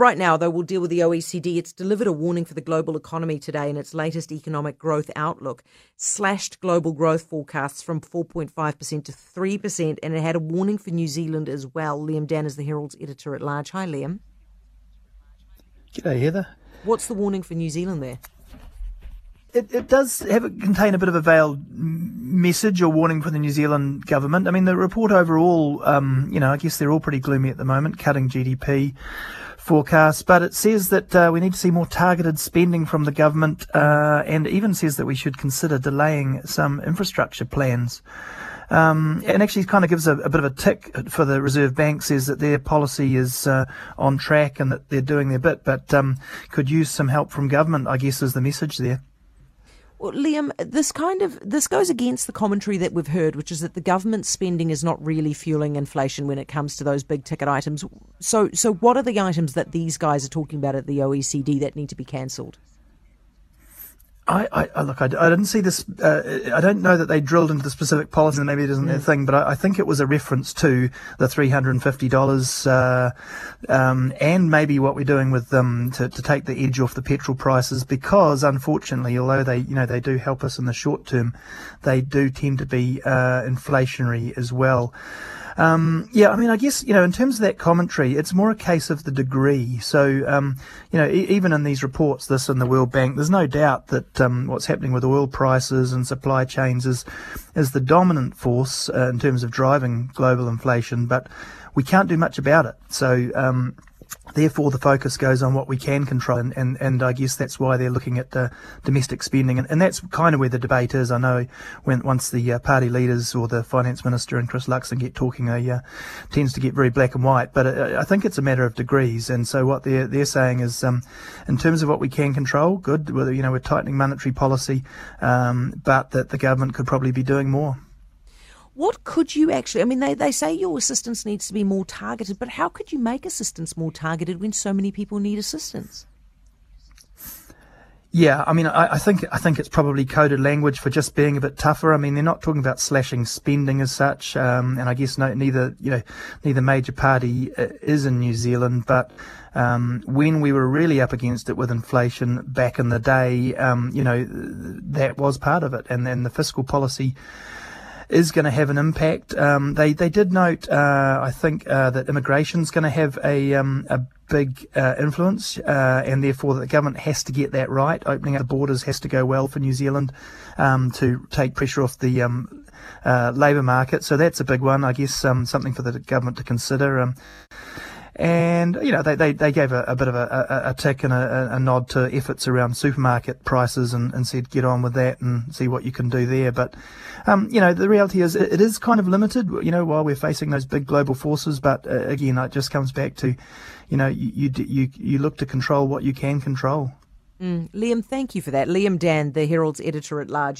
right now, though, we'll deal with the OECD. It's delivered a warning for the global economy today in its latest economic growth outlook, slashed global growth forecasts from 4.5% to 3%, and it had a warning for New Zealand as well. Liam Dann is the Herald's editor at large. Hi, Liam. G'day, Heather. What's the warning for New Zealand there? It, it does have contain a bit of a veiled message or warning for the New Zealand government. I mean, the report overall, um, you know, I guess they're all pretty gloomy at the moment, cutting GDP forecasts, but it says that uh, we need to see more targeted spending from the government, uh, and even says that we should consider delaying some infrastructure plans. Um, and actually kind of gives a, a, bit of a tick for the Reserve Bank, says that their policy is uh, on track and that they're doing their bit, but um, could use some help from government, I guess, is the message there. Well, Liam, this kind of this goes against the commentary that we've heard, which is that the government spending is not really fueling inflation when it comes to those big ticket items. So, so what are the items that these guys are talking about at the OECD that need to be cancelled? I, I, look, I, I, didn't see this. Uh, I don't know that they drilled into the specific policy, and maybe it isn't mm. their thing. But I, I, think it was a reference to the three hundred and fifty dollars, uh, um, and maybe what we're doing with them to, to take the edge off the petrol prices. Because unfortunately, although they, you know, they do help us in the short term, they do tend to be uh, inflationary as well. Um, yeah, I mean, I guess, you know, in terms of that commentary, it's more a case of the degree. So, um, you know, e- even in these reports, this and the World Bank, there's no doubt that um, what's happening with oil prices and supply chains is, is the dominant force uh, in terms of driving global inflation, but we can't do much about it. So, um, therefore the focus goes on what we can control and, and, and I guess that's why they're looking at the domestic spending and, and that's kind of where the debate is. I know when once the uh, party leaders or the finance minister and Chris Luxon get talking they uh, tends to get very black and white but uh, I think it's a matter of degrees and so what they're they're saying is um, in terms of what we can control good whether you know we're tightening monetary policy um, but that the government could probably be doing more what could you actually, I mean, they, they say your assistance needs to be more targeted, but how could you make assistance more targeted when so many people need assistance? Yeah, I mean, I, I, think I think it's probably coded language for just being a bit tougher. I mean, they're not talking about slashing spending as such, um, and I guess no, neither you know neither major party uh, is in New Zealand. But um, when we were really up against it with inflation back in the day, um, you know, that was part of it, and then the fiscal policy is going to have an impact. Um, they they did note, uh, I think, uh, that immigration is going to have a um, a big uh, influence, uh, and therefore the government has to get that right. Opening up the borders has to go well for New Zealand um, to take pressure off the um, uh, labour market. So that's a big one, I guess, um, something for the government to consider. And you know they, they, they gave a, a bit of a, a, a tick and a, a, nod to efforts around supermarket prices and, and said get on with that and see what you can do there. But um, you know the reality is it, it is kind of limited. You know while we're facing those big global forces, but uh, again it just comes back to you know you, you you you look to control what you can control. Mm. Liam, thank you for that. Liam Dann, the Herald's editor at large.